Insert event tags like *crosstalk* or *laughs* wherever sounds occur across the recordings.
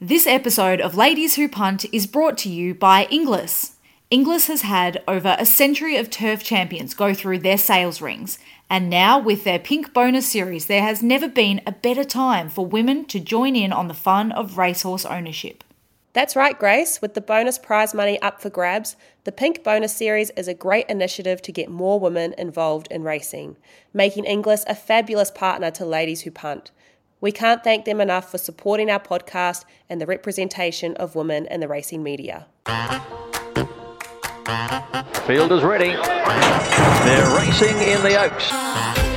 This episode of Ladies Who Punt is brought to you by Inglis. Inglis has had over a century of turf champions go through their sales rings, and now with their Pink Bonus series, there has never been a better time for women to join in on the fun of racehorse ownership. That's right, Grace. With the bonus prize money up for grabs, the Pink Bonus Series is a great initiative to get more women involved in racing, making Inglis a fabulous partner to Ladies Who Punt. We can't thank them enough for supporting our podcast and the representation of women in the racing media. Field is ready. They're racing in the Oaks.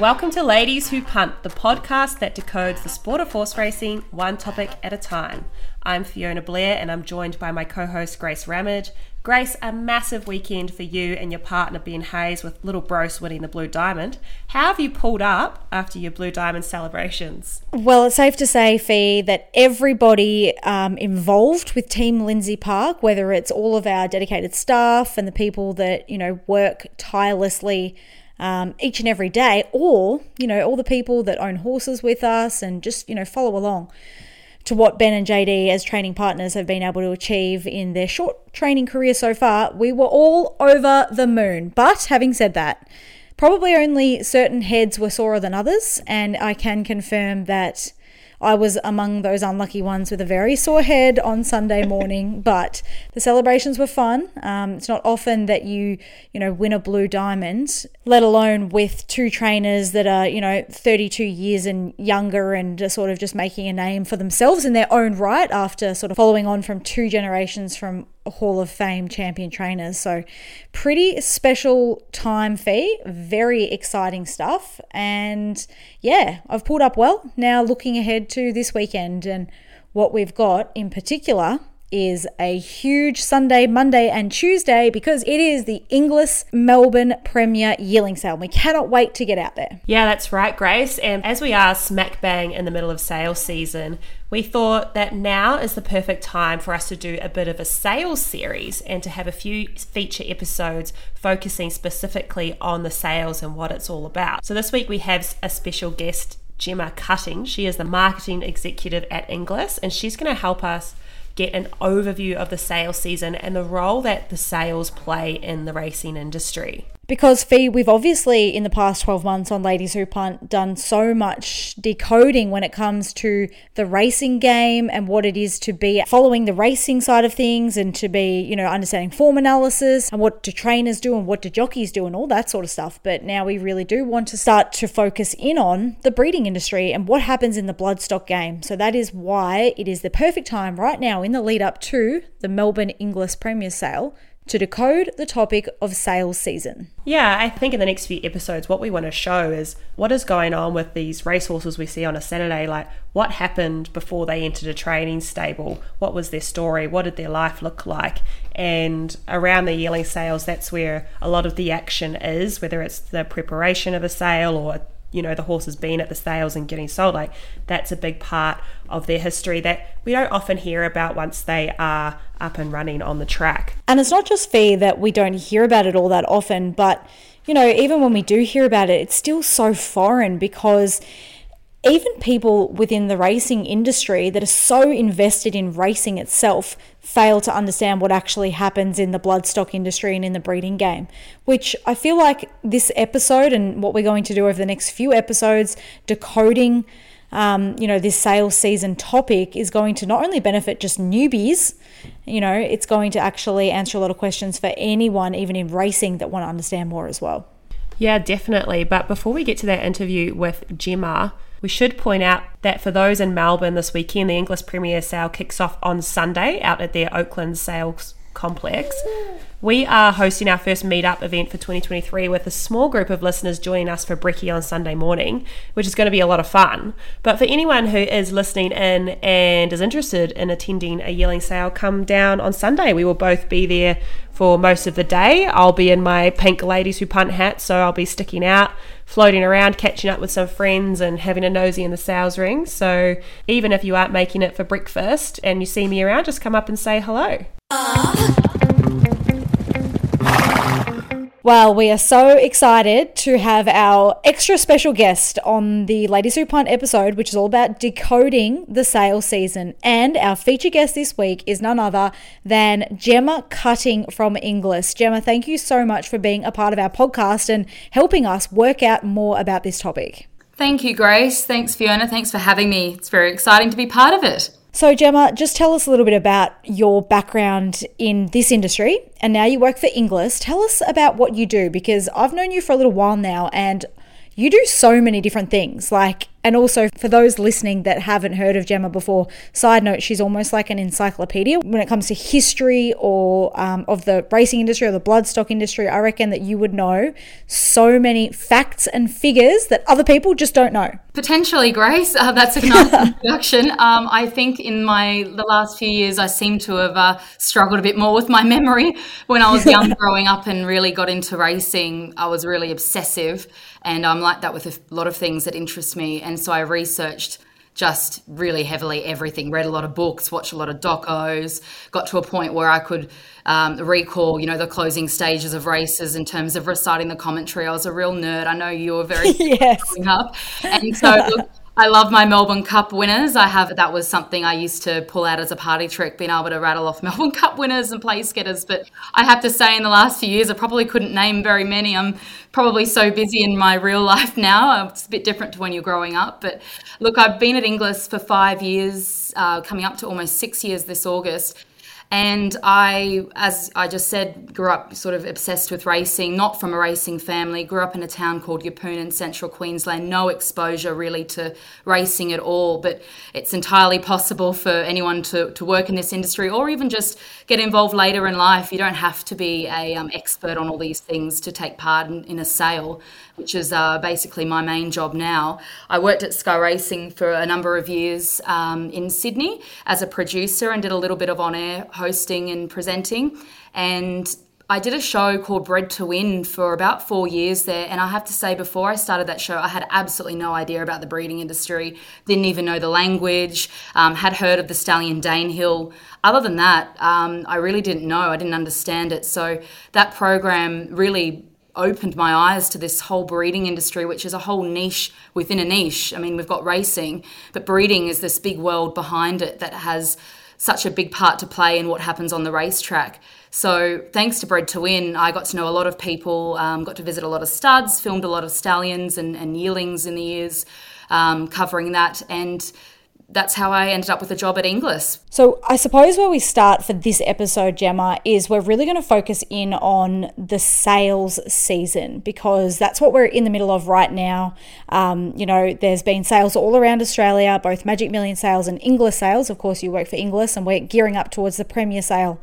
Welcome to Ladies Who Punt, the podcast that decodes the sport of horse racing one topic at a time. I'm Fiona Blair and I'm joined by my co host Grace Ramage. Grace, a massive weekend for you and your partner Ben Hayes with Little Brose winning the Blue Diamond. How have you pulled up after your Blue Diamond celebrations? Well, it's safe to say, Fi, that everybody um, involved with Team Lindsay Park, whether it's all of our dedicated staff and the people that, you know, work tirelessly um, each and every day, or, you know, all the people that own horses with us and just, you know, follow along to what Ben and JD as training partners have been able to achieve in their short training career so far, we were all over the moon. But having said that, probably only certain heads were sorer than others, and I can confirm that I was among those unlucky ones with a very sore head on Sunday *laughs* morning, but the celebrations were fun. Um, it's not often that you, you know, win a blue diamond, let alone with two trainers that are, you know, 32 years and younger and are sort of just making a name for themselves in their own right after sort of following on from two generations from Hall of Fame champion trainers. So, pretty special time Fi, very exciting stuff. And yeah, I've pulled up well. Now, looking ahead to this weekend and what we've got in particular is a huge Sunday, Monday, and Tuesday because it is the Inglis Melbourne Premier Yearling Sale. We cannot wait to get out there. Yeah, that's right, Grace. And as we are smack bang in the middle of sale season, we thought that now is the perfect time for us to do a bit of a sales series and to have a few feature episodes focusing specifically on the sales and what it's all about. So this week we have a special guest. Jemma Cutting. She is the marketing executive at Inglis, and she's going to help us get an overview of the sales season and the role that the sales play in the racing industry. Because, Fi, we've obviously in the past 12 months on Ladies Who Punt done so much decoding when it comes to the racing game and what it is to be following the racing side of things and to be, you know, understanding form analysis and what do trainers do and what do jockeys do and all that sort of stuff. But now we really do want to start to focus in on the breeding industry and what happens in the bloodstock game. So that is why it is the perfect time right now in the lead up to the Melbourne Inglis Premier Sale to decode the topic of sales season. Yeah, I think in the next few episodes, what we want to show is what is going on with these racehorses we see on a Saturday. Like, what happened before they entered a training stable? What was their story? What did their life look like? And around the yearling sales, that's where a lot of the action is, whether it's the preparation of a sale or you know the horse has been at the sales and getting sold like that's a big part of their history that we don't often hear about once they are up and running on the track. And it's not just fair that we don't hear about it all that often but you know even when we do hear about it it's still so foreign because even people within the racing industry that are so invested in racing itself fail to understand what actually happens in the bloodstock industry and in the breeding game. Which I feel like this episode and what we're going to do over the next few episodes, decoding, um, you know, this sales season topic is going to not only benefit just newbies, you know, it's going to actually answer a lot of questions for anyone, even in racing, that want to understand more as well. Yeah, definitely. But before we get to that interview with Jemma, we should point out that for those in Melbourne this weekend, the Inglis Premier sale kicks off on Sunday out at their Oakland Sales Complex. We are hosting our first meetup event for 2023 with a small group of listeners joining us for brekkie on Sunday morning, which is going to be a lot of fun. But for anyone who is listening in and is interested in attending a yearling sale, come down on Sunday. We will both be there for most of the day. I'll be in my pink ladies who punt hat, so I'll be sticking out, floating around, catching up with some friends, and having a nosy in the sales ring. So even if you aren't making it for breakfast and you see me around, just come up and say hello. Well, we are so excited to have our extra special guest on the Ladies Who Punt episode, which is all about decoding the sales season. And our feature guest this week is none other than Jemma Cutting from Inglis. Jemma, thank you so much for being a part of our podcast and helping us work out more about this topic. Thank you, Grace. Thanks, Fiona. Thanks for having me. It's very exciting to be part of it. So, Jemma, just tell us a little bit about your background in this industry. And now you work for Inglis. Tell us about what you do because I've known you for a little while now and you do so many different things. Like, and also for those listening that haven't heard of Jemma before, side note, she's almost like an encyclopedia when it comes to history or um, of the racing industry or the bloodstock industry. I reckon that you would know so many facts and figures that other people just don't know. Potentially, Grace. Uh, that's a nice *laughs* introduction. Um, I think in my the last few years, I seem to have uh, struggled a bit more with my memory. When I was young, *laughs* growing up, and really got into racing, I was really obsessive, and I'm like that with a lot of things that interest me. And so I researched just really heavily everything read a lot of books watched a lot of docos got to a point where i could um, recall you know the closing stages of races in terms of reciting the commentary. I was a real nerd. I know you were very *laughs* yes. growing up. And so *laughs* look, I love my Melbourne Cup winners. I have that was something I used to pull out as a party trick, being able to rattle off *laughs* Melbourne Cup winners and place getters. But I have to say, in the last few years, I probably couldn't name very many. I'm probably so busy in my real life *laughs* now. It's a bit different to when you're growing up. But look, I've been at Inglis for five years, uh, coming up to almost six years this August. And I, as I just said, grew up sort of obsessed with racing, not from a racing family. Grew up in a town called Yeppoon in central Queensland. No exposure really to racing at all, but it's entirely possible for anyone to, to work in this industry or even just get involved later in life. You don't have to be a um, expert on all these things to take part in, in a sale which is uh, basically my main job now. I worked at Sky Racing for a number of years um, in Sydney as a producer and did a little bit of on air hosting and presenting. And I did a show called Bred to Win for about four years there. And I have to say, before I started that show, I had absolutely no idea about the breeding industry, didn't even know the language, um, had heard of the stallion Danehill. Other than that, um, I really didn't know, I didn't understand it. So that program really opened my eyes to this whole breeding industry, which is a whole niche within a niche. I mean, we've got racing, but breeding is this big world behind it that has such a big part to play in what happens on the racetrack. So, thanks to Bred to Win, I got to know a lot of people, um, got to visit a lot of studs, filmed a lot of stallions and, and yearlings in the years um, covering that. And that's how I ended up with a job at Inglis. So, I suppose where we start for this episode, Jemma, is we're really going to focus in on the sales season because that's what we're in the middle of right now. Um, you know, there's been sales all around Australia, both Magic Million sales and Inglis sales. Of course, you work for Inglis, and we're gearing up towards the Premier sale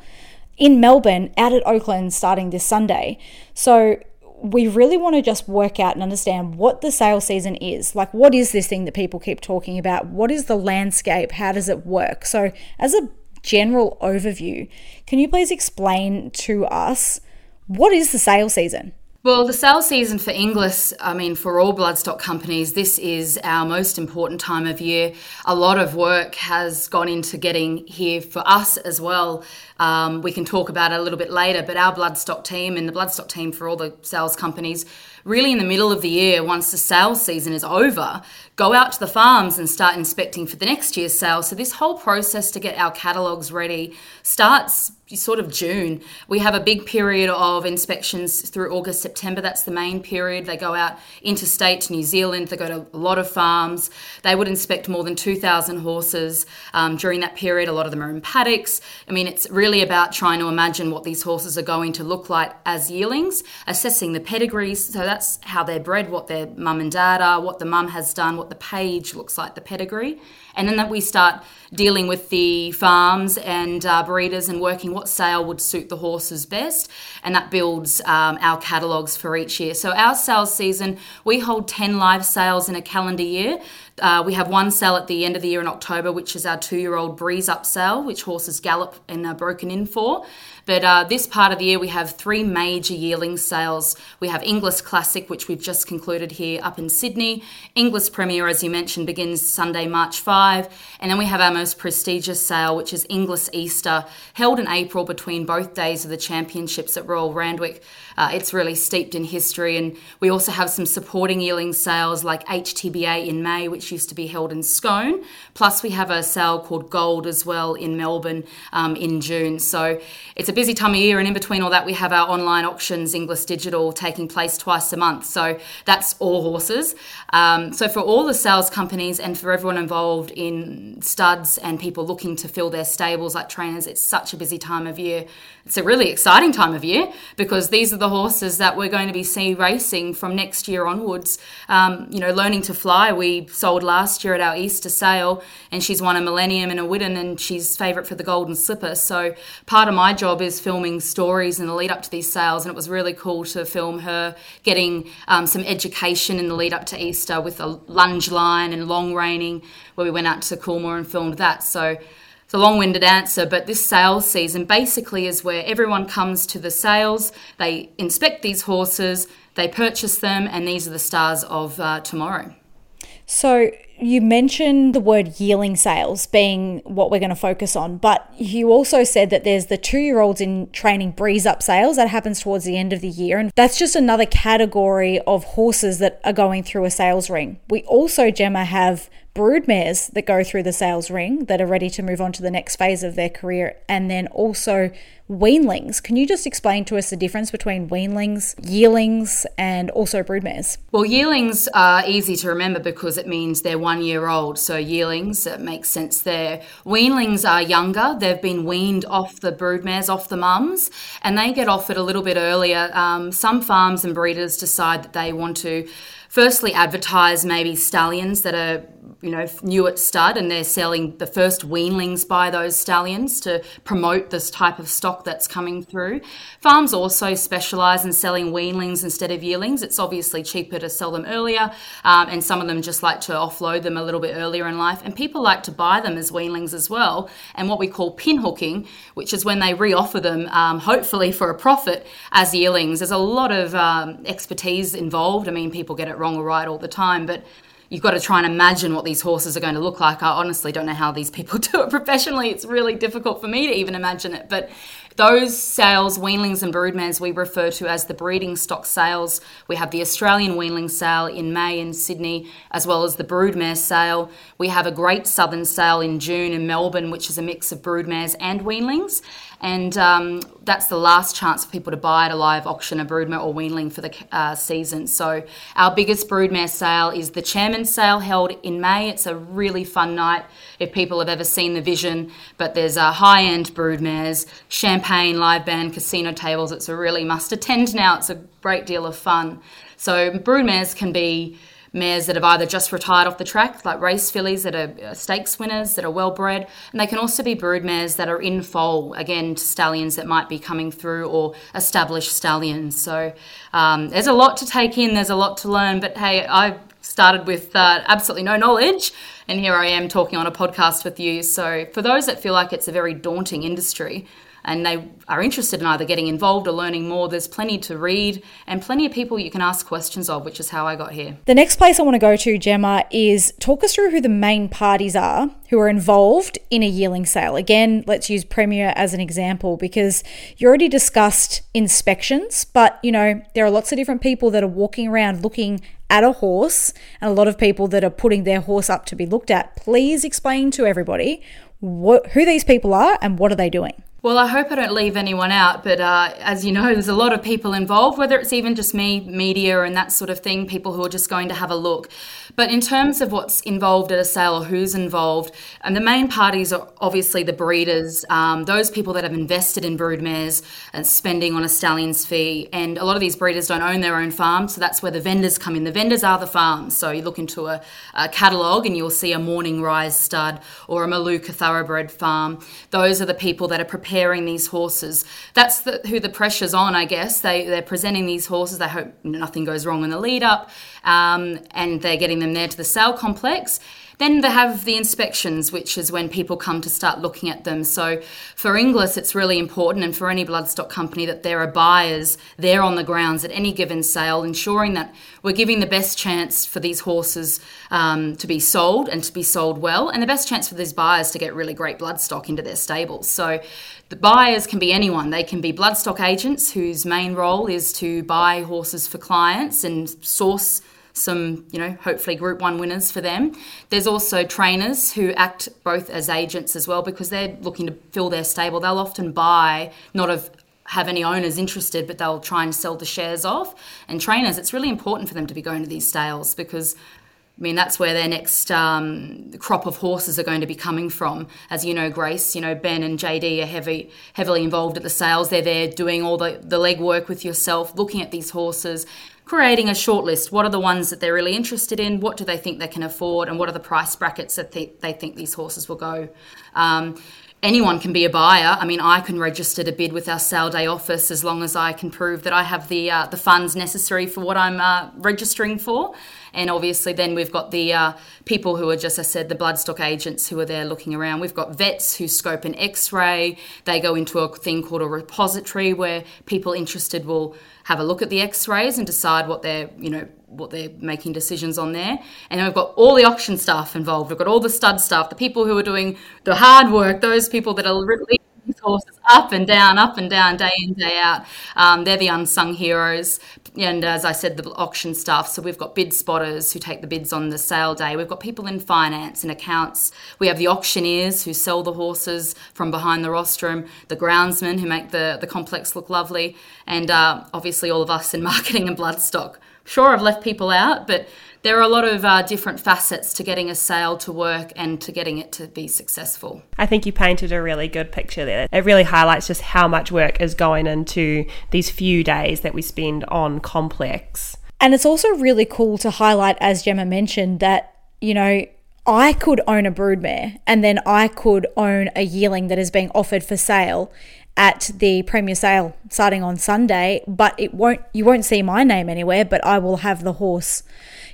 in Melbourne out at Oakland starting this Sunday. So, we really want to just work out and understand what the sales season is. Like, what is this thing that people keep talking about? What is the landscape? How does it work? So, as a general overview, can you please explain to us what is the sales season? Well, the sales season for Inglis, I mean, for all bloodstock companies, this is our most important time of year. A lot of work has gone into getting here for us as well. Um, we can talk about it a little bit later, but our bloodstock team and the bloodstock team for all the sales companies, really in the middle of the year, once the sales season is over, go out to the farms and start inspecting for the next year's sale. So, this whole process to get our catalogues ready starts sort of June. We have a big period of inspections through August, September. That's the main period. They go out interstate to New Zealand. They go to a lot of farms. They would inspect more than 2,000 horses um, during that period. A lot of them are in paddocks. I mean, it's really really about trying to imagine what these horses are going to look like as yearlings, assessing the pedigrees. So that's how they're bred, what their mum and dad are, what the mum has done, what the page looks like, the pedigree. And then that we start dealing with the farms and uh, breeders and working what sale would suit the horses best. And that builds um, our catalogues for each year. So our sales season, we hold 10 live sales in a calendar year. Uh, we have one sale at the end of the year in October, which is our two year old Breeze Up sale, which horses gallop and are broken in for. But uh, this part of the year, we have three major yearling sales. We have Inglis Classic, which we've just concluded here up in Sydney. Inglis Premier, as you mentioned, begins Sunday, March 5. And then we have our most prestigious sale, which is Inglis Easter, held in April between both days of the championships at Royal Randwick. Uh, it's really steeped in history. And we also have some supporting yearling sales like HTBA in May, which used to be held in Scone. Plus, we have a sale called Gold as well in Melbourne um, in June. So it's a busy time of year, and in between all that, we have our online auctions, Inglis Digital, taking place twice a month. So that's all horses. Um, so for all the sales companies and for everyone involved in studs and people looking to fill their stables like trainers, it's such a busy time of year. It's a really exciting time of year because these are the horses that we're going to be seeing racing from next year onwards. Um, you know, learning to fly, we sold last year at our Easter sale, and she's won a Millennium and a Widden, and she's favourite for the Golden Slipper. So part of my job is filming stories in the lead up to these sales, and it was really cool to film her getting um, some education in the lead up to Easter with a lunge line and long reining, where we went out to Coolmore and filmed that. So it's a long winded answer, but this sales season basically is where everyone comes to the sales, they inspect these horses, they purchase them, and these are the stars of uh, tomorrow. So, you mentioned the word yearling sales being what we're going to focus on, but you also said that there's the two year olds in training breeze up sales that happens towards the end of the year. And that's just another category of horses that are going through a sales ring. We also, Jemma, have broodmares that go through the sales ring that are ready to move on to the next phase of their career, and then also weanlings. Can you just explain to us the difference between weanlings, yearlings, and also broodmares? Well, yearlings are easy to remember because it means they're one year old. So, yearlings, it makes sense there. Weanlings are younger, they've been weaned off the broodmares, off the mums, and they get off it a little bit earlier. Um, some farms and breeders decide that they want to firstly advertise maybe stallions that are you know, new at stud and they're selling the first weanlings by those stallions to promote this type of stock that's coming through. Farms also specialise in selling weanlings instead of yearlings. It's obviously cheaper to sell them earlier, um, and some of them just like to offload them a little bit earlier in life. And people like to buy them as weanlings as well. And what we call pinhooking, which is when they reoffer them, um, hopefully for a profit, as yearlings. There's a lot of um, expertise involved. I mean, people get it wrong or right all the time, but you've got to try and imagine what these horses are going to look like. I honestly don't know how these people *laughs* do it professionally. It's really difficult for me to even imagine it. But those sales, weanlings and broodmares, we refer to as the breeding stock sales. We have the Australian weanling sale in May in Sydney, as well as the broodmare sale. We have a great southern sale in June in Melbourne, which is a mix of broodmares and weanlings and um, that's the last chance for people to buy at a live auction a broodmare or weanling for the uh, season. So our biggest broodmare sale is the Chairman's Sale held in May. It's a really fun night if people have ever seen the vision. But there's uh, high-end broodmares, champagne, live band, casino tables. It's a really must attend now. It's a great deal of fun. So broodmares can be mares that have either just retired off the track, like race fillies that are uh, stakes winners, that are well bred, and they can also be brood mares that are in foal, again, to stallions that might be coming through or established stallions. So um, there's a lot to take in, there's a lot to learn, but hey, I started with uh, absolutely no knowledge, and here I am talking on a podcast with you. So for those that feel like it's a very daunting industry, and they are interested in either getting involved or learning more, there's plenty to read and plenty of people you can ask questions of, which is how I got here. The next place I want to go to, Jemma, is talk us through who the main parties are who are involved in a yearling sale. Again, let's use Premier as an example because you already discussed inspections, but you know, there are lots of different people that are walking around looking at a horse and a lot of people that are putting their horse up to be looked at. Please explain to everybody what, who these people are and what are they doing. Well, I hope I don't leave anyone out, but uh, as you know, there's a lot of people involved, whether it's even just me, media, and that sort of thing, people who are just going to have a look. But in terms of what's involved at a sale or who's involved, and the main parties are obviously the breeders, um, those people that have invested in broodmares and spending on a stallion's fee. And a lot of these breeders don't own their own farm, so that's where the vendors come in. The vendors are the farms. So you look into a, a catalogue and you'll see a Morning Rise stud or a Maluka thoroughbred farm. Those are the people that are preparing these horses. That's the, who the pressure's on, I guess. They, they're presenting these horses. They hope nothing goes wrong in the lead up um, and they're getting them there to the sale complex. Then they have the inspections, which is when people come to start looking at them. So for Inglis, it's really important, and for any bloodstock company, that there are buyers there on the grounds at any given sale, ensuring that we're giving the best chance for these horses um, to be sold and to be sold well, and the best chance for these buyers to get really great bloodstock into their stables. So the buyers can be anyone. They can be bloodstock agents whose main role is to buy horses for clients and source some, you know, hopefully Group 1 winners for them. There's also trainers who act both as agents as well because they're looking to fill their stable. They'll often buy, not of have any owners interested, but they'll try and sell the shares off. And trainers, it's really important for them to be going to these sales because I mean, that's where their next um, crop of horses are going to be coming from. As you know, Grace, you know, Ben and JD are heavy, heavily involved at the sales. They're there doing all the, the legwork with yourself, looking at these horses, creating a shortlist. What are the ones that they're really interested in? What do they think they can afford? And what are the price brackets that they, they think these horses will go? Um, anyone can be a buyer. I mean, I can register to bid with our sale day office as long as I can prove that I have the uh, the funds necessary for what I'm uh, registering for. And obviously, then we've got the uh, people who are just, I said, the bloodstock agents who are there looking around. We've got vets who scope an X-ray. They go into a thing called a repository where people interested will have a look at the X-rays and decide what they're, you know, what they're making decisions on there. And then we've got all the auction staff involved. We've got all the stud staff, the people who are doing the hard work, those people that are really horses up and down, up and down, day in, day out. Um, they're the unsung heroes. And as I said, the auction staff. So we've got bid spotters who take the bids on the sale day. We've got people in finance and accounts. We have the auctioneers who sell the horses from behind the rostrum, the groundsmen who make the, the complex look lovely, and uh, obviously all of us in *laughs* marketing and bloodstock. Sure, I've left people out, but there are a lot of uh, different facets to getting a sale to work and to getting it to be successful. I think you painted a really good picture there. It really highlights just how much work is going into these few days that we spend on complex. And it's also really cool to highlight, as Jemma mentioned, that, you know, I could own a broodmare and then I could own a yearling that is being offered for sale at the premier sale starting on Sunday, but it won't you won't see my name anywhere, but I will have the horse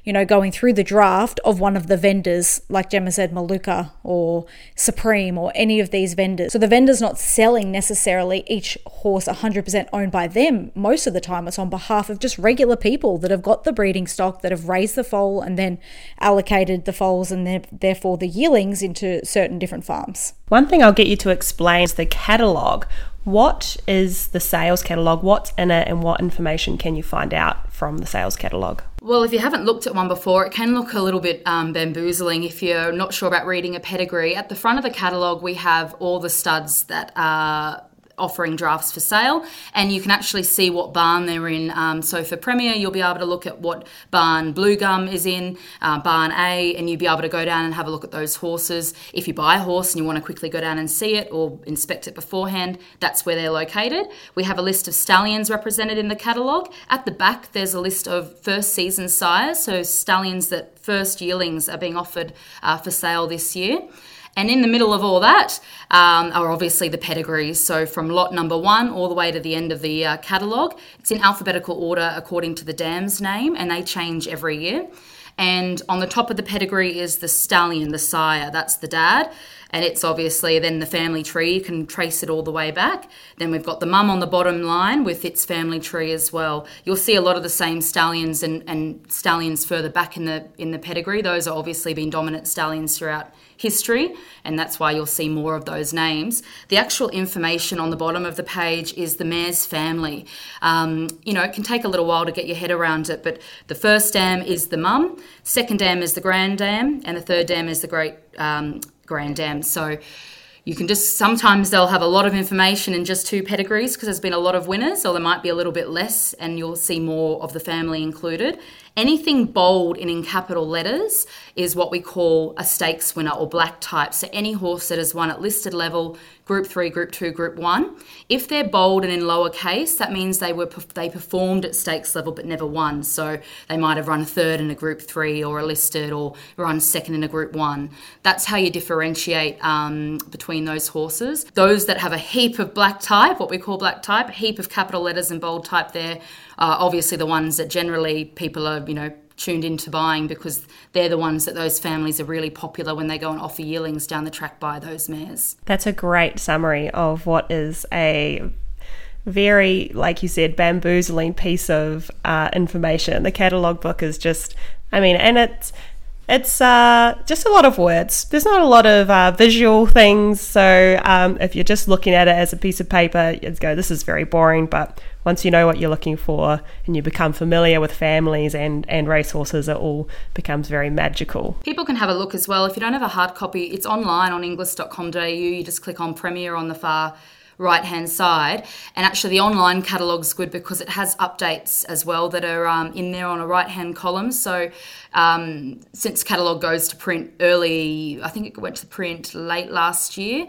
you know, going through the draft of one of the vendors, like Jemma said, Maluka or Supreme or any of these vendors. So the vendor's not selling necessarily each horse 100% owned by them. Most of the time, it's on behalf of just regular people that have got the breeding stock, that have raised the foal and then allocated the foals and therefore the yearlings into certain different farms. One thing I'll get you to explain is the catalogue. What is the sales catalogue? What's in it, and what information can you find out from the sales catalogue? Well, if you haven't looked at one before, it can look a little bit um, bamboozling if you're not sure about reading a pedigree. At the front of the catalogue, we have all the studs that are offering drafts for sale, and you can actually see what barn they're in. Um, so for Premier, you'll be able to look at what barn Blue Gum is in, uh, barn A, and you'll be able to go down and have a look at those horses. If you buy a horse and you want to quickly go down and see it or inspect it beforehand, that's where they're located. We have a list of stallions represented in the catalogue. At the back, there's a list of first season sires, so stallions that first yearlings are being offered uh, for sale this year. And in the middle of all that um, are obviously the pedigrees. So from lot number one all the way to the end of the uh, catalogue, it's in alphabetical order according to the dam's name, and they change every year. And on the top of the pedigree is the stallion, the sire, that's the dad. And it's obviously then the family tree, you can trace it all the way back. Then we've got the mum on the bottom line with its family tree as well. You'll see a lot of the same stallions and, and stallions further back in the in the pedigree. Those are obviously been dominant stallions throughout history, and that's why you'll see more of those names. The actual information on the bottom of the page is the mare's family. Um, you know, it can take a little while to get your head around it, but the first dam is the mum, second dam is the grand dam, and the third dam is the great um, grand dam. So you can just sometimes they'll have a lot of information in just two pedigrees because there's been a lot of winners, or there might be a little bit less, and you'll see more of the family included. Anything bold and in capital letters is what we call a stakes winner or black type. So any horse that has won at listed level, group three, group two, group one. If they're bold and in lowercase, that means they were they performed at stakes level but never won. So they might have run third in a group three or a listed or run second in a group one. That's how you differentiate um, between those horses. Those that have a heap of black type, what we call black type, a heap of capital letters and bold type there obviously the ones that generally people are, you know, tuned into buying because they're the ones that those families are really popular when they go and offer yearlings down the track by those mares. That's a great summary of what is a very, like you said, bamboozling piece of uh, information. The catalogue book is just, I mean, and it's it's uh, just a lot of words. There's not a lot of uh, visual things. So um, if you're just looking at it as a piece of paper, you'd go, this is very boring. But once you know what you're looking for and you become familiar with families and, and racehorses, it all becomes very magical. People can have a look as well. If you don't have a hard copy, it's online on inglis.com.au. You just click on Premier on the far right hand side. And actually, the online catalogue's good because it has updates as well that are um, in there on a right hand column. So, um, since catalogue goes to print early, I think it went to print late last year,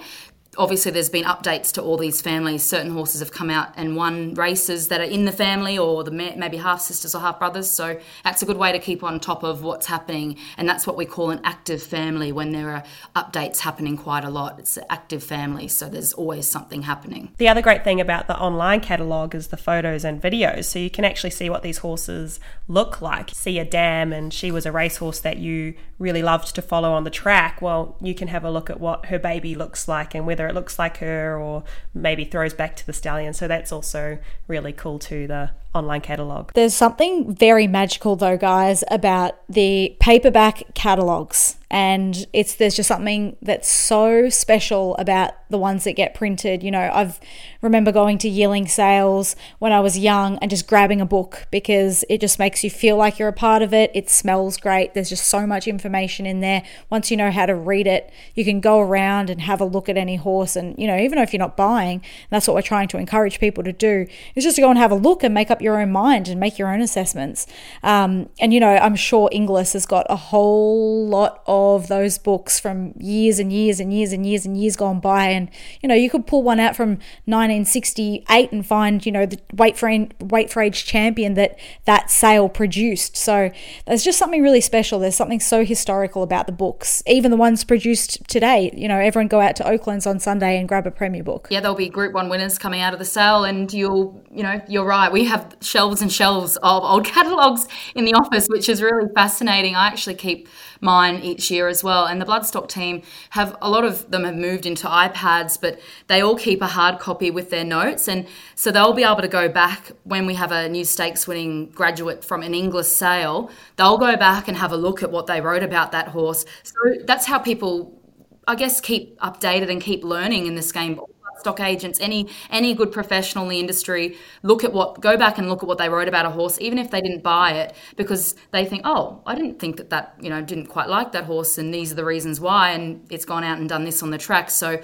obviously there's been updates to all these families. Certain horses have come out and won races that are in the family, or the maybe half sisters or half brothers. So that's a good way to keep on top of what's happening, and that's what we call an active family. When there are updates happening quite a lot, it's an active family. So there's always something happening. The other great thing about the online catalogue is the photos and videos, so you can actually see what these horses look like. See a dam, and she was a racehorse that you really loved to follow on the track. Well, you can have a look at what her baby looks like and whether it looks like her or maybe throws back to the stallion. So that's also really cool too, the online catalogue. There's something very magical though, guys, about the paperback catalogues and it's there's just something that's so special about the ones that get printed. You know i've remember going to yearling sales when i was young and just grabbing a book because it just makes you feel like you're a part of it. It smells great. There's just so much information in there. Once you know how to read it you can go around and have a look at any horse. And you know even if you're not buying that's what we're trying to encourage people to do is just to go and have a look and make up your own mind and make your own assessments um, and you know i'm sure inglis has got a whole lot of those books from years and years and years and years and years gone by. And, you know, you could pull one out from 1968 and find, you know, the weight for, weight for age champion that that sale produced. So there's just something really special. There's something so historical about the books, even the ones produced today. You know, everyone go out to Oaklands on Sunday and grab a Premier book. Yeah, there'll be Group 1 winners coming out of the sale, and you'll, you know, you're right. We have shelves and shelves of old *laughs* catalogues in the office, which is really fascinating. I actually keep mine each year as well. And the Bloodstock team have a lot of them have moved into iPads, but they all keep a hard copy with their notes. And so they'll be able to go back when we have a new stakes winning graduate from an Inglis sale, they'll go back and have a look at what they wrote about that horse. So that's how people I guess keep updated and keep learning in this game stock agents, any any good professional in the industry, look at what go back and look at what they wrote about a horse, even if they didn't buy it, because they think, oh, I didn't think that that you know didn't quite like that horse, and these are the reasons why, and it's gone out and done this on the track, so.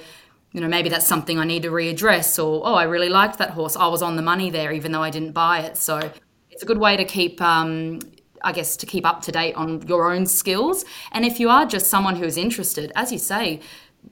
You know, maybe that's something I need to readdress, or oh, I really liked that horse. I was on the money there, even though I didn't buy it. So it's a good way to keep um, I guess, to keep up to date on your own skills. And if you are just someone who is interested, as you say,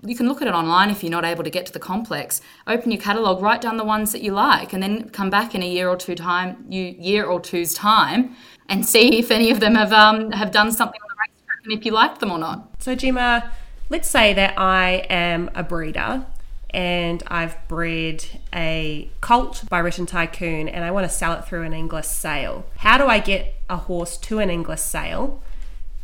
you can look at it online if you're not able to get to the complex. Open your catalogue, write down the ones that you like, and then come back in a year or two time, you year or two's time, and see *laughs* if any of them have um, have done something on the racetrack and if you like them or not. So, Jemma, let's say that I am a breeder and I've bred a colt by Written Tycoon and I want to sell it through an Inglis sale. How do I get a horse to an Inglis sale?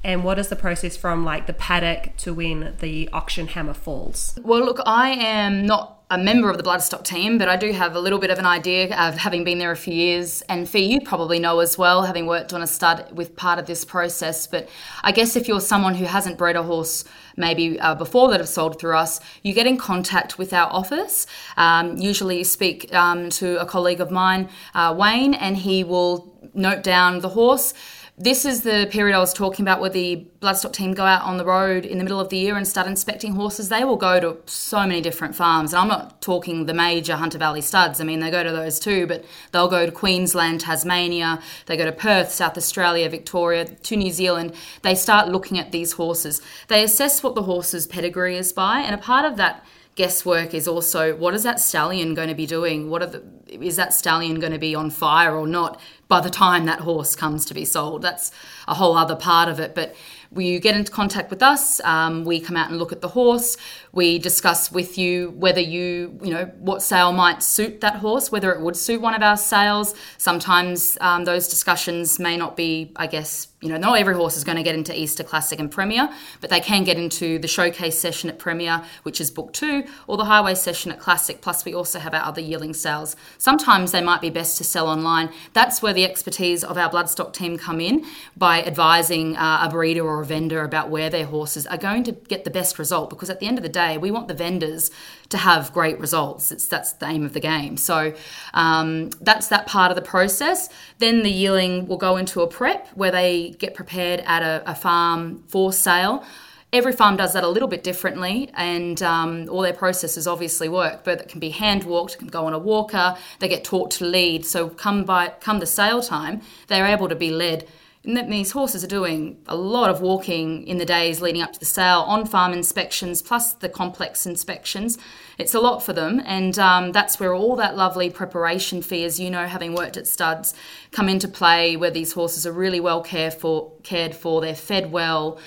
And what is the process from like the paddock to when the auction hammer falls? Well, look, I am not a member of the Bloodstock team, but I do have a little bit of an idea of having been there a few years. And Fi, you probably know as well, having worked on a stud with part of this process. But I guess if you're someone who hasn't bred a horse maybe uh, before that have sold through us, you get in contact with our office. Um, usually, you speak um, to a colleague of mine, uh, Wayne, and he will note down the horse this is the period I was talking about where the bloodstock team go out on the road in the middle of the year and start inspecting horses. They will go to so many different farms. And I'm not talking the major Hunter Valley studs. I mean, they go to those too, but they'll go to Queensland, Tasmania, they go to Perth, South Australia, Victoria, to New Zealand. They start looking at these horses. They assess what the horse's pedigree is by, and a part of that guesswork is also what is that stallion going to be doing? What are the is that stallion going to be on fire or not by the time that horse comes to be sold? That's a whole other part of it. But you get into contact with us. Um, we come out and look at the horse. We discuss with you whether you, you know, what sale might suit that horse, whether it would suit one of our sales. Sometimes um, those discussions may not be, I guess, you know, not every horse is going to get into Easter Classic and Premier, but they can get into the showcase session at Premier, which is book two, or the highway session at Classic. Plus, we also have our other yearling sales. Sometimes they might be best to sell online. That's where the expertise of our bloodstock team come in by advising uh, a breeder or a vendor about where their horses are going to get the best result. Because at the end of the day, we want the vendors to have great results. It's that's the aim of the game. So um, that's that part of the process. Then the yearling will go into a prep where they get prepared at a, a farm for sale. Every farm does that a little bit differently, and um, all their processes obviously work. But it can be hand walked, can go on a walker. They get taught to lead. So come by come the sale time, they're able to be led and that these horses are doing a lot of walking in the days leading up to the sale, on farm inspections, plus the complex inspections. It's a lot for them, and um, that's where all that lovely preparation Fi, as you know, having worked at studs, come into play. Where these horses are really well cared for, cared for, they're fed well.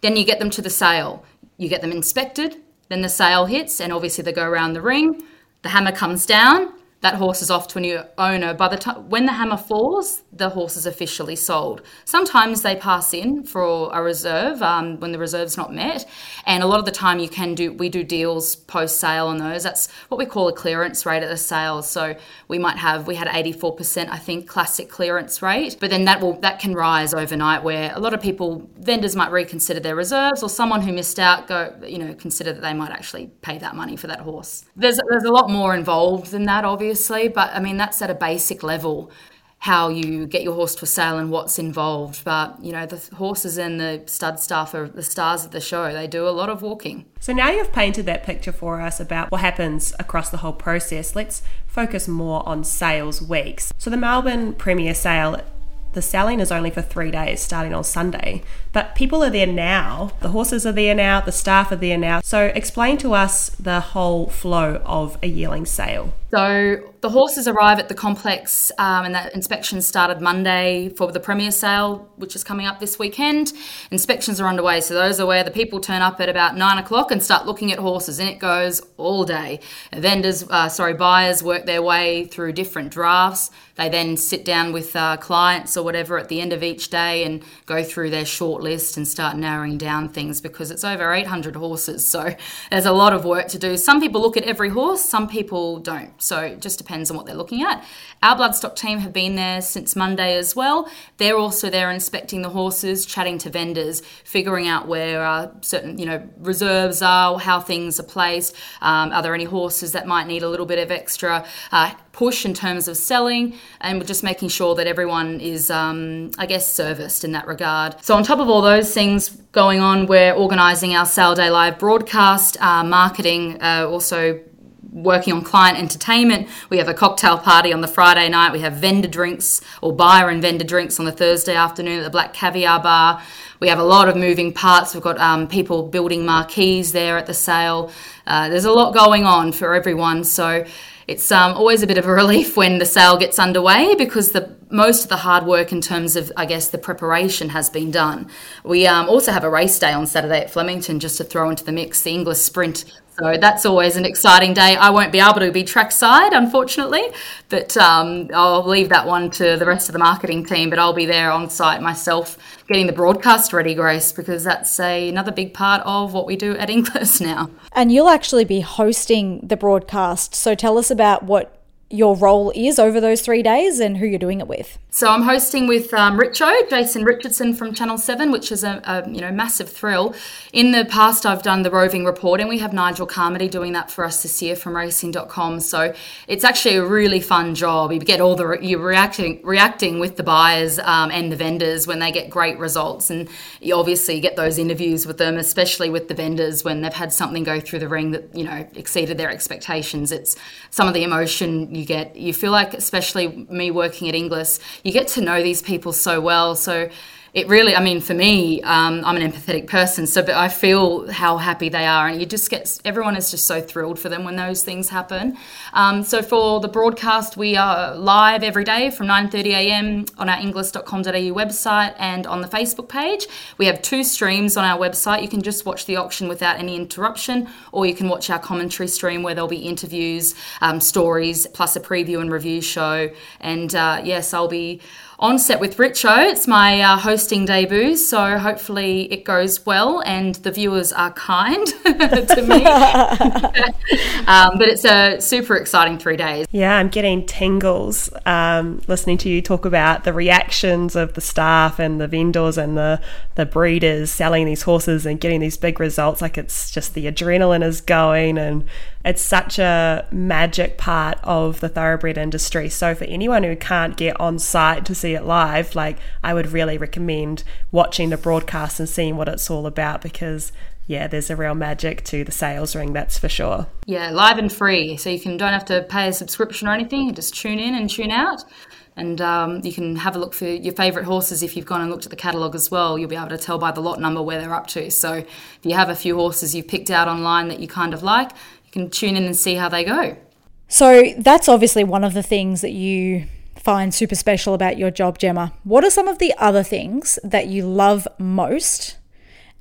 Then you get them to the sale. You get them inspected. Then the sale hits, and obviously they go around the ring. The hammer comes down that horse is off to a new owner. By the time when the hammer falls, the horse is officially sold. Sometimes they pass in for a reserve um, when the reserve's not met, and a lot of the time you can do we do deals post sale on those. That's what we call a clearance rate at the sale. So we might have we had 84% I think classic clearance rate, but then that will that can rise overnight where a lot of people vendors might reconsider their reserves or someone who missed out go you know consider that they might actually pay that money for that horse. There's there's a lot more involved than that obviously obviously, but I mean, that's at a basic level how you get your horse to sale and what's involved. But, you know, the horses and the stud staff are the stars of the show. They do a lot of walking. So now you've painted that picture for us about what happens across the whole process. Let's focus more on sales weeks. So the Melbourne Premier Sale the selling is only for three days, starting on Sunday. But people are there now. The horses are there now. The staff are there now. So explain to us the whole flow of a yearling sale. So the horses arrive at the complex, um, and that inspection started Monday for the premier sale, which is coming up this weekend. Inspections are underway, so those are where the people turn up at about nine o'clock and start looking at horses, and it goes all day. Vendors, uh, sorry, buyers work their way through different drafts. They then sit down with uh, clients or whatever at the end of each day and go through their short list and start narrowing down things because it's over 800 horses, so there's a lot of work to do. Some people look at every horse, some people don't. So it just depends on what they're looking at. Our bloodstock team have been there since Monday as well. They're also there inspecting the horses, chatting to vendors, figuring out where uh, certain you know reserves are, how things are placed. Um, are there any horses that might need a little bit of extra uh, push in terms of selling? And we're just making sure that everyone is, um, I guess, serviced in that regard. So on top of all those things going on, we're organising our Sale Day Live broadcast, uh, marketing, uh, also working on client entertainment. We have a cocktail party on the Friday night. We have vendor drinks or buyer and vendor drinks on the Thursday afternoon at the Black Caviar Bar. We have a lot of moving parts. We've got um, people building marquees there at the sale. Uh, there's a lot going on for everyone. So it's um, always a bit of a *laughs* relief when the sale gets underway because the most of the hard work in terms of, I guess, the preparation has been done. We um, also have a race day on Saturday at Flemington just to throw into the mix the Inglis Sprint so that's always an exciting day. I won't be able to be trackside, unfortunately, but um, I'll leave that one to the rest of the marketing team. But I'll be there on site myself, getting the broadcast ready, Grace, because that's a, another big part of what we do at Inglis *laughs* now. And you'll actually be hosting the broadcast. So tell us about what your role is over those three days and who you're doing it with. So I'm hosting with um, Richo, Jason Richardson from Channel 7, which is a, a, you know massive thrill. In the past, I've done the roving reporting. We have Nigel Carmody doing that for us this year from Racing.com. So it's actually a really fun job. You get all the you're reacting reacting with the buyers um, and the vendors when they get great results, and you obviously get those interviews with them, especially with the vendors when they've had something go through the ring that you know exceeded their expectations. It's some of the emotion you get. You feel like, especially me working at Inglis you get to know these people so well. So it really, I mean, for me, um, I'm an empathetic person, so but I feel how happy they are, and you just get everyone is just so thrilled for them when those things happen. Um, so for the broadcast, we are live every day from 9:30 a.m. on our inglis.com.au website and on the Facebook page. We have two streams on our website. You can just watch the auction without any interruption, or you can watch our commentary stream where there'll be interviews, um, stories, plus a preview and review show. And uh, yes, I'll be on set with Richo. It's my uh, hosting debut, so hopefully it goes well and the viewers are kind *laughs* to me. *laughs* um, but it's a super exciting three days. Yeah, I'm getting tingles um, listening to you talk about the reactions of the staff and the vendors and the, the breeders selling these horses and getting these big results. Like it's just the adrenaline is going and it's such a magic part of the thoroughbred industry. So for anyone who can't get on site to see it live, like I would really recommend watching the broadcast and seeing what it's all about because yeah, there's a real magic to the sales ring, that's for sure. Yeah, live and free. So you can don't have to pay a subscription or anything. You just tune in and tune out. And um, you can have a look for your favourite horses if you've gone and looked at the catalogue as well. You'll be able to tell by the lot number where they're up to. So if you have a few horses you've picked out online that you kind of like, can tune in and see how they go. So that's obviously one of the things that you find super special about your job, Jemma. What are some of the other things that you love most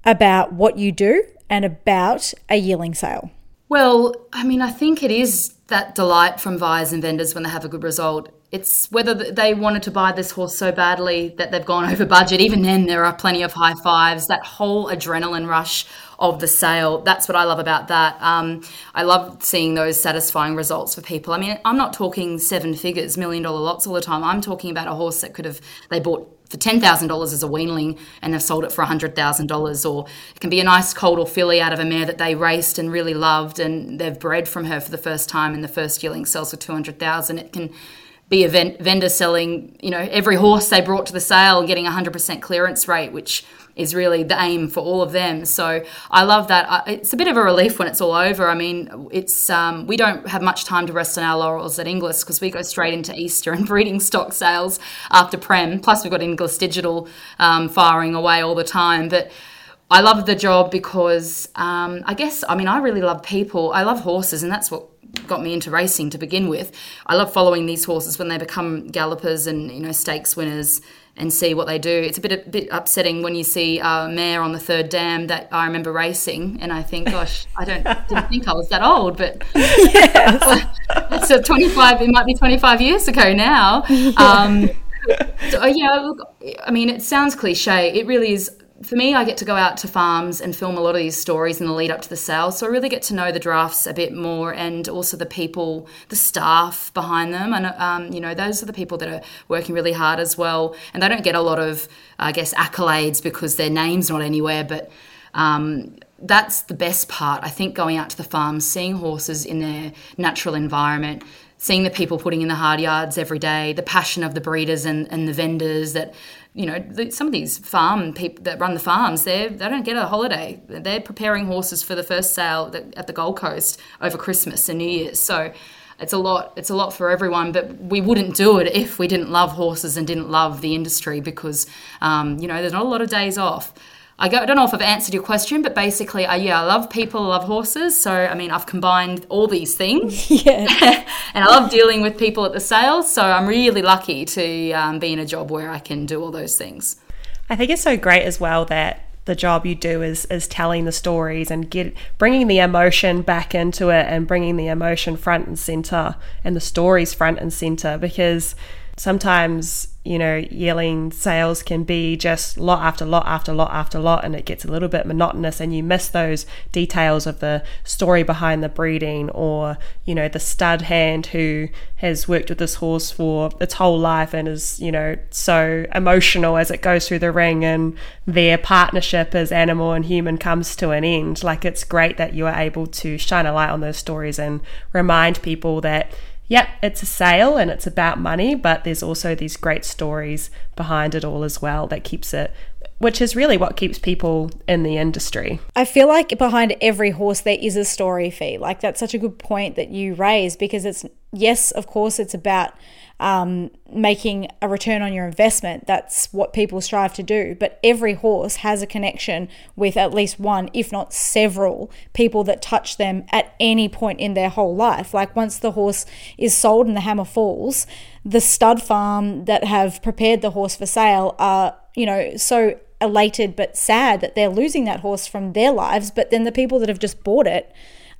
about what you do and about a yearling sale? Well, I mean, I think it is that delight from buyers and vendors when they have a good result. It's whether they wanted to buy this horse so badly that they've gone *laughs* over budget. Even then, there are plenty of high fives. That whole adrenaline rush of the sale. That's what I love about that. Um, I love seeing those satisfying results for people. I mean, I'm not talking seven figures, million dollar lots all the time. I'm talking about a horse that could have they bought for ten thousand dollars as a weanling and they've sold it for hundred thousand dollars, or it can be a nice colt or filly out of a mare that they raced and really loved, and they've bred from her for the first time, and the first yearling sells for two hundred thousand. It can be a vendor selling, you know, every horse they brought to the sale getting a hundred percent clearance rate, which is really the aim for all of them. So I love that. It's a bit of a relief when it's all over. I mean, it's um, we don't have much time to rest on our laurels at Inglis because we go straight into Easter and *laughs* breeding stock sales after Prem. Plus, we've got Inglis Digital um, firing away all the time. But I love the job because um, I guess I mean I really love people. I love horses, and that's what got me into racing to begin with. I love following these horses when they become gallopers and you know stakes winners and see what they do. It's a bit a bit upsetting when you see a mare on the third dam that I remember racing, and I think, gosh, I don't didn't think I was that old, but *laughs* it's a *laughs* twenty five. It might be twenty five years ago now. *laughs* Um, so, yeah, look, I mean, it sounds cliche. It really is for me, I get to go out to farms and film a lot of these stories in the lead up to the sale. So I really get to know the drafts a bit more and also the people, the staff behind them. And, um, you know, those are the people that are working really hard as well. And they don't get a lot of, I guess, accolades because their name's not anywhere. But um, that's the best part. I think going out to the farms, seeing horses in their natural environment, seeing the people putting in the hard yards every day, the passion of the breeders and, and the vendors that you know, the, some of these farm people that run the farms, they they don't get a holiday. They're preparing horses for the first sale at the Gold Coast over Christmas and New Year's. So it's a lot. It's a lot for everyone. But we wouldn't do it if we didn't love horses and didn't love the industry because, um, you know, there's not a lot of days off. I, go, I don't know if I've answered your question, but basically, I, yeah, I love people, I love horses. So, I mean, I've combined all these things. *laughs* Yeah. *laughs* and I love dealing with people at the sales. So, I'm really lucky to um, be in a job where I can do all those things. I think it's so great as well that the job you do is is telling the stories and get bringing the emotion back into it and bringing the emotion front and center and the stories front and center because sometimes you know, yearling sales can be just lot after lot after lot after lot, and it gets a little bit monotonous, and you miss those details of the story behind the breeding, or you know, the stud hand who has worked with this horse for its whole life and is, you know, so emotional as it goes through the ring, and their partnership as animal and human comes to an end. Like, it's great that you are able to shine a light on those stories and remind people that yep, it's a sale and it's about money, but there's also these great stories behind it all as well that keeps it which is really what keeps people in the industry. I feel like behind every horse there is a story Fi. Like that's such a good point that you raise because it's yes, of course, it's about um, making a return on your investment. That's what people strive to do. But every horse has a connection with at least one, if not several, people that touch them at any point in their whole life. Like once the horse is sold and the hammer falls, the stud farm that have prepared the horse for sale are, you know, so elated but sad that they're losing that horse from their lives. But then the people that have just bought it,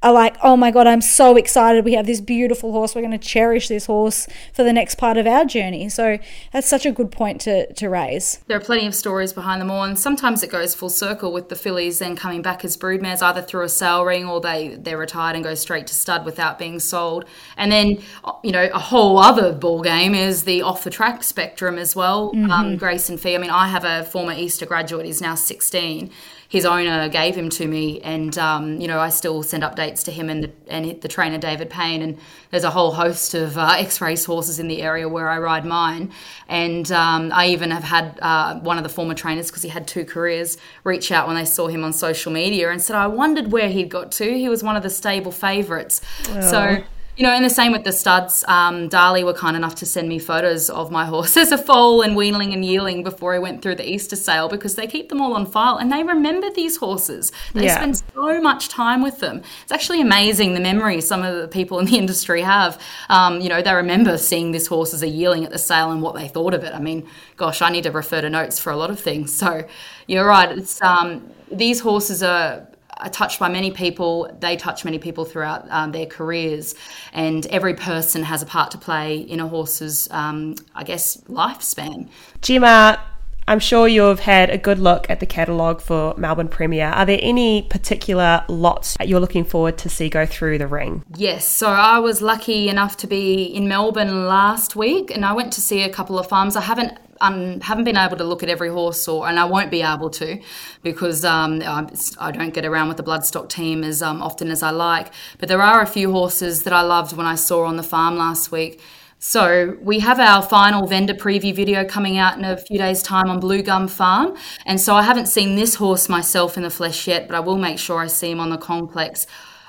are like, oh my God, I'm so excited. We have this beautiful horse. We're going to cherish this horse for the next part of our journey. So that's such a good point to, to raise. There are plenty of stories behind them all, and sometimes it goes full circle with the fillies then coming back as broodmares either through a sale ring or they, they're retired and go straight to stud without being sold. And then, you know, a whole other ball game is the off the track spectrum as well. Mm-hmm. Um, Grace and Fi, I mean, I have a former Easter graduate, he's now 16 his owner gave him to me, and um, you know I still send updates to him and the, and the trainer David Payne. And there's a whole host of uh, *laughs* X-race horses in the area where I ride mine, and um, I even have had uh, one of the former trainers because he had two careers reach out when they saw him on social media and said I wondered where he'd got to. He was one of the stable favourites, oh. so you know, and the same with the studs. Um, Darley were kind enough to send me photos of my *laughs* horse as a foal and weanling and yearling before I went through the Easter sale because they keep them all on file and they remember these horses. They yeah. spend so much time with them. It's actually amazing the memory some of the people *laughs* in the industry have. Um, you know, they remember seeing this horse as a yearling at the sale and what they thought of it. I mean, gosh, I need to refer to notes for a lot of things. So you're right. It's um, these horses are touched by many people. They touch many people throughout um, their careers, and every person has a part to play in a horse's, um, I guess, lifespan. Jemma, I'm sure you've had a good look at the catalogue for Melbourne Premier. Are there any particular lots that you're looking forward to see go through the ring? Yes, so I was lucky enough to be in Melbourne last week and I went to see a couple of farms. I haven't um, haven't been able to look at every horse, or and I won't be able to because um, I don't get around with the bloodstock team as um, often as I like. But there are a few horses that I loved when I saw on the farm last week. So we have our final vendor preview video coming out in a few days' time on Blue Gum Farm, and so I haven't seen this horse myself in the flesh yet, but I will make sure I see him on the complex.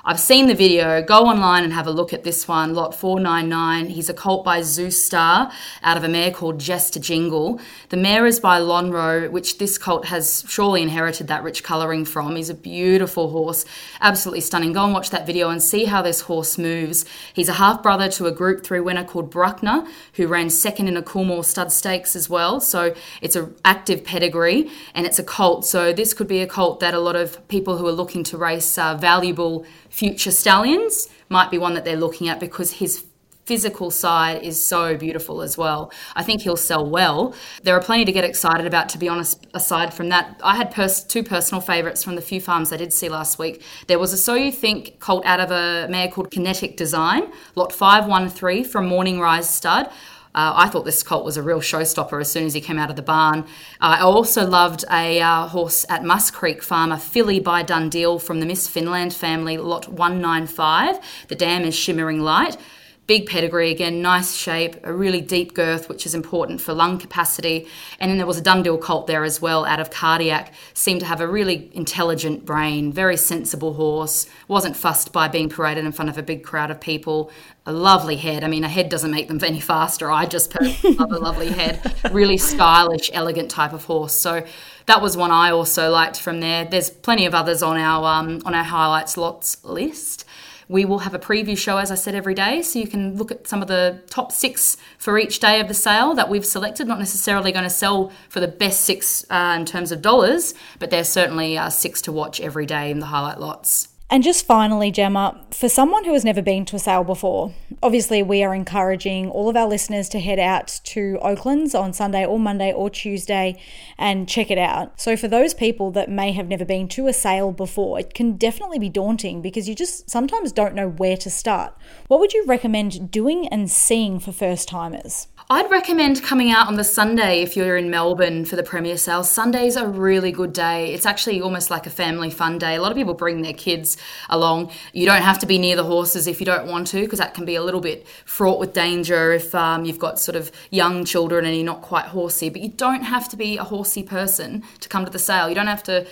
I've seen the video. Go online and have a look at this one, lot 499. He's a colt by Zoustar out of a mare called Jester Jingle. The mare is by Lonhro, which this colt has surely inherited that rich colouring from. He's a beautiful horse, absolutely stunning. Go and watch that video and see how this horse moves. He's a half brother to a Group 3 winner called Bruckner, who ran second in a Coolmore stud stakes as well. So it's an active pedigree and it's a colt. So this could be a colt that a lot of people who are looking to race uh, valuable future stallions might be one that they're looking at because his physical side is so beautiful as well. I think he'll sell well. There are plenty to get excited about, to be honest. Aside from that, I had pers- two personal favourites from the few farms I did see last week. There was a So You Think colt out of a mare called Kinetic Design, lot 513 from Morning Rise Stud. Uh, I thought this colt was a real showstopper as soon as he came out of the barn. Uh, I also loved a uh, horse at Musk Creek Farm, a filly by Dundeel from the Miss Finland family, lot 195. The dam is shimmering light big pedigree again, nice shape, a really deep girth, which is important for lung capacity. And then there was a Dundeel colt there as well, out of cardiac. Seemed to have a really intelligent brain, very sensible horse. Wasn't fussed by being paraded in front of a big crowd of people. A lovely head. I mean, a head doesn't make them any faster. I just love a lovely head. Really stylish, elegant type of horse. So that was one I also liked from there. There's plenty of others on our um, on our highlights lots list. We will have a preview show, as I said, every day, so you can look at some of the top six for each day of the sale that we've selected. Not necessarily going to sell for the best six uh, in terms of dollars, but there's certainly uh, six to watch every day in the highlight lots. And just finally, Jemma, for someone who has never been to a sale before, obviously we are encouraging all of our listeners to head out to Oakland's on Sunday or Monday or Tuesday and check it out. So, for those people that may have never been to a sale before, it can definitely be daunting because you just sometimes don't know where to start. What would you recommend doing and seeing for first timers? I'd recommend coming out on the Sunday if you're in Melbourne for the Premier sale. Sunday's a really good day. It's actually almost like a family fun day. A lot of people bring their kids along. You don't have to be near the horses if you don't want to, because that can be a little bit fraught with danger if um, you've got sort of young children and you're not quite horsey. But you don't have to be a horsey person to come to the sale. You don't have to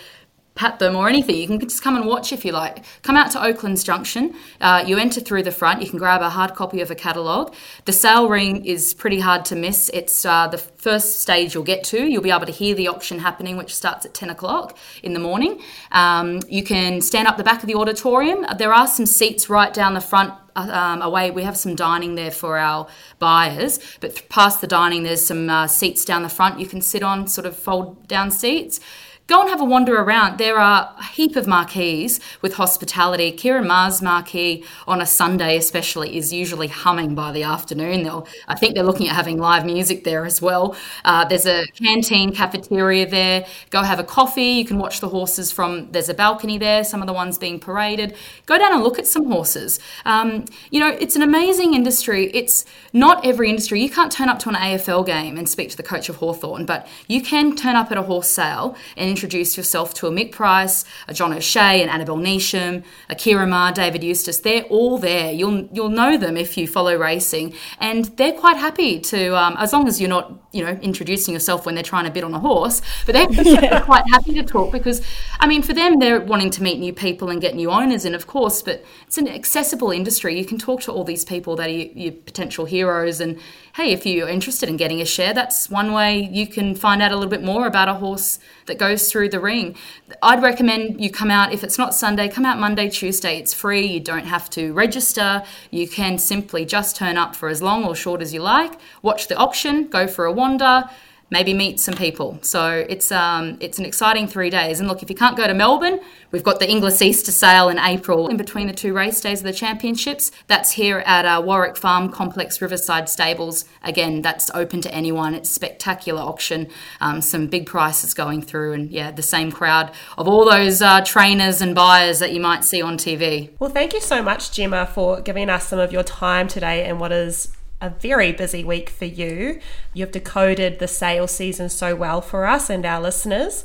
pat them or anything. You can just come and watch if you like. Come out to Oaklands Junction. Uh, you enter through the front. You can grab a hard copy of a catalogue. The sale ring is pretty hard to miss. It's uh, the first stage you'll get to. You'll be able to hear the auction happening, which starts at 10 o'clock in the morning. Um, you can stand up the back of the auditorium. There are some seats right down the front uh, um, away. We have some dining there for our buyers, but past the dining, there's some uh, seats down the front you can sit on, sort of fold down seats. Go and have a wander around. There are a heap of marquees with hospitality. Ciaron Maher's marquee on a Sunday, especially, is usually humming by the afternoon. They'll, I think they're looking at having live music there as well. Uh, there's a canteen, cafeteria there. Go have a coffee. You can watch the horses from. There's a balcony there. Some of the ones being paraded. Go down and look at some horses. Um, you know, it's an amazing industry. It's not every industry. You can't turn up to an AFL game and speak to the coach of Hawthorn, but you can turn up at a horse sale and introduce yourself to a Mick Price, a John O'Shea, an Annabel Neasham, a Ciaron Maher, David Eustace. They're all there. You'll you'll know them if you follow racing, and they're quite happy to, um, as long as you're not you know introducing yourself when they're trying to bid on a horse. But they're *laughs* yeah. quite happy to talk because, I mean, for them they're wanting to meet new people and get new owners in, of course. But it's an accessible industry. You can talk to all these people that are your potential heroes and hey, if you're interested in getting a share, that's one way you can find out a little bit more about a horse that goes through the ring. I'd recommend you come out, if it's not Sunday, come out Monday, Tuesday. It's free. You don't have to register. You can simply just turn up for as long or short as you like, watch the auction, go for a wander maybe meet some people. So it's um, it's an exciting three days. And look, if you can't go to Melbourne, we've got the Inglis Easter Sale in April in between the two race days of the championships. That's here at uh, Warwick Farm Complex Riverside Stables. Again, that's open to anyone. It's spectacular auction, um, some big prices going through, and yeah, the same crowd of all those uh, trainers and buyers that you might see on TV. Well, thank you so much, Jemma, for giving us some of your time today and what is a very busy week for you. You've decoded the sales season so well for us and our listeners.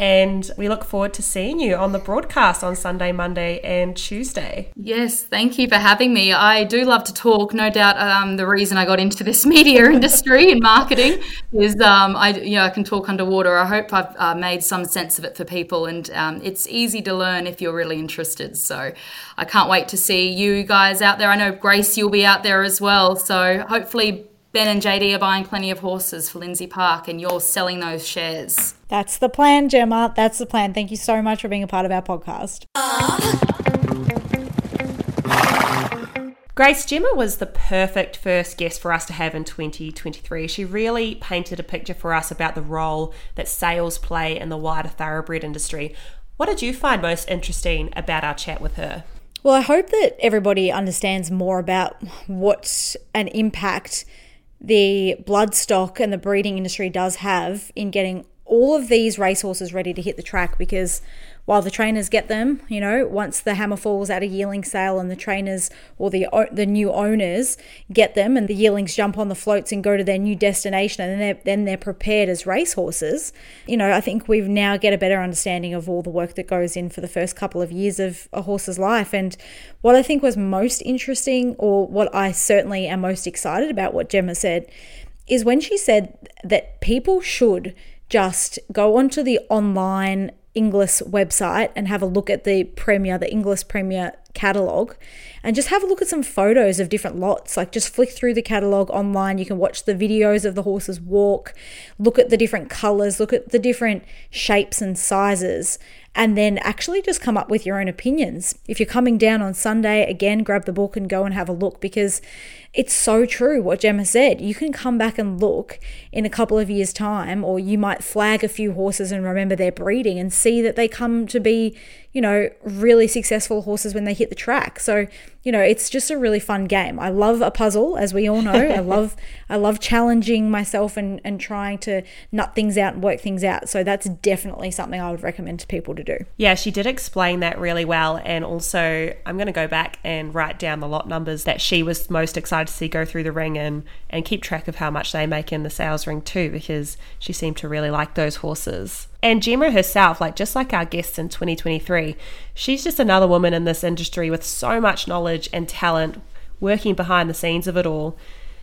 And we look forward to seeing you on the broadcast on Sunday, Monday, and Tuesday. Yes, thank you for having me. I do love to talk. No doubt, um, the reason I got into this *laughs* media industry and marketing is um, I, you know, I can talk underwater. I hope I've uh, made some sense of it for people, and um, it's easy to learn if you're really interested. So, I can't wait to see you guys out there. I know Grace, you'll be out there as well. So, hopefully, Ben and JD are buying plenty of horses for Lindsay Park and you're selling those shares. That's the plan, Jemma. That's the plan. Thank you so much for being a part of our podcast. Grace Jemma was the perfect first guest for us to have in 2023. She really painted a picture for us about the role that sales play in the wider thoroughbred industry. What did you find most interesting about our chat with her? Well, I hope that everybody understands more about what an impact the bloodstock and the breeding industry does have in getting all of these racehorses ready to hit the track because while the trainers get them, you know, once the hammer falls at a yearling sale and the trainers or the the new owners get them and the yearlings jump on the floats and go to their new destination and then they're, then they're prepared as racehorses, you know, I think we've now get a better understanding of all the work that goes in for the first couple of years of a horse's life. And what I think was most interesting, or what I certainly am most excited about what Jemma said, is when she said that people should just go onto the online Inglis website and have a look at the Premier, the Inglis Premier catalog, and just have a look at some photos of different lots. Like just flick through the catalog online. You can watch the videos of the horses walk, look at the different colors, look at the different shapes and sizes, and then actually just come up with your own opinions. If you're coming down on Sunday, again, grab the book and go and have a look because it's so true what Jemma said. You can come back and look in a couple of years' time, or you might flag a few horses and remember their breeding and see that they come to be, you know, really successful horses when they hit the track. So, you know, it's just a really fun game. I love a puzzle, as we all know. I *laughs* love I love challenging myself and, and trying to nut things out and work things out. So that's definitely something I would recommend to people to do. Yeah, she did explain that really well. And also I'm gonna go back and write down the lot numbers that she was most excited to see go through the ring and, and keep track of how much they make in the sales ring too, because she seemed to really like those horses. And Jemma herself, like just like our guests in 2023, she's just another woman in this industry with so much knowledge and talent working behind the scenes of it all.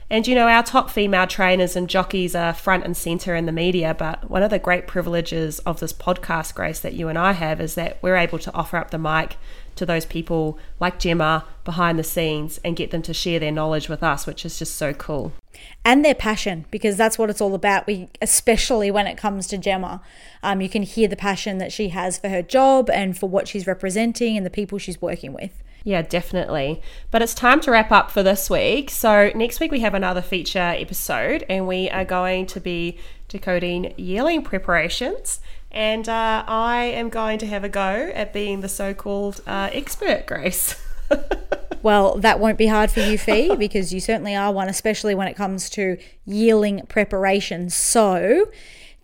And you know, our top female trainers and jockeys are front and center in the media, but one of the great privileges of this podcast, Grace, that you and I have is that we're able to offer up the mic to those people like Jemma behind the scenes and get them to share their knowledge with us, which is just so cool. And their passion, because that's what it's all about. We, especially when it comes to Jemma, um, you can hear the passion that she has for her job and for what she's representing and the people she's working with. Yeah, definitely. But it's time to wrap up for this week. So, next week we have another feature episode, and we are going to be decoding yearling preparations and uh, I am going to have a go at being the so called uh, expert, Grace. *laughs* well, that won't be hard for you, Fi, *laughs* because you certainly are one, especially when it comes to yearling preparation. So,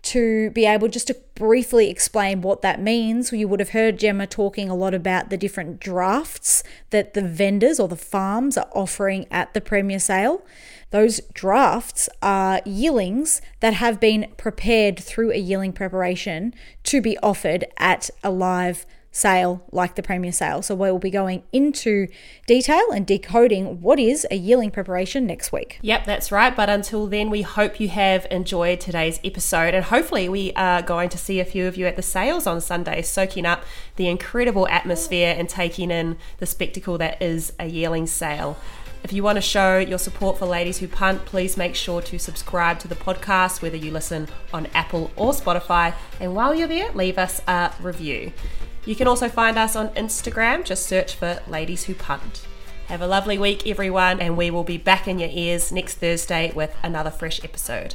to be able just to briefly explain what that means, you would have heard Jemma talking a lot about the different drafts that the vendors or the farms are offering at the Premier Sale. Those drafts are yearlings that have been prepared through a yearling preparation to be offered at a live sale like the Premier Sale. So we will be going into detail and decoding what is a yearling preparation next week. Yep, that's right. But until then, we hope you have enjoyed today's episode and hopefully we are going to see a few of you at the sales on Sunday, soaking up the incredible atmosphere and taking in the spectacle that is a yearling sale. If you want to show your support for Ladies Who Punt, please make sure to subscribe to the podcast, whether you listen on Apple or Spotify. And while you're there, leave us a review. You can also find us on Instagram, just search for Ladies Who Punt. Have a lovely week, everyone, and we will be back in your ears next Thursday with another fresh episode.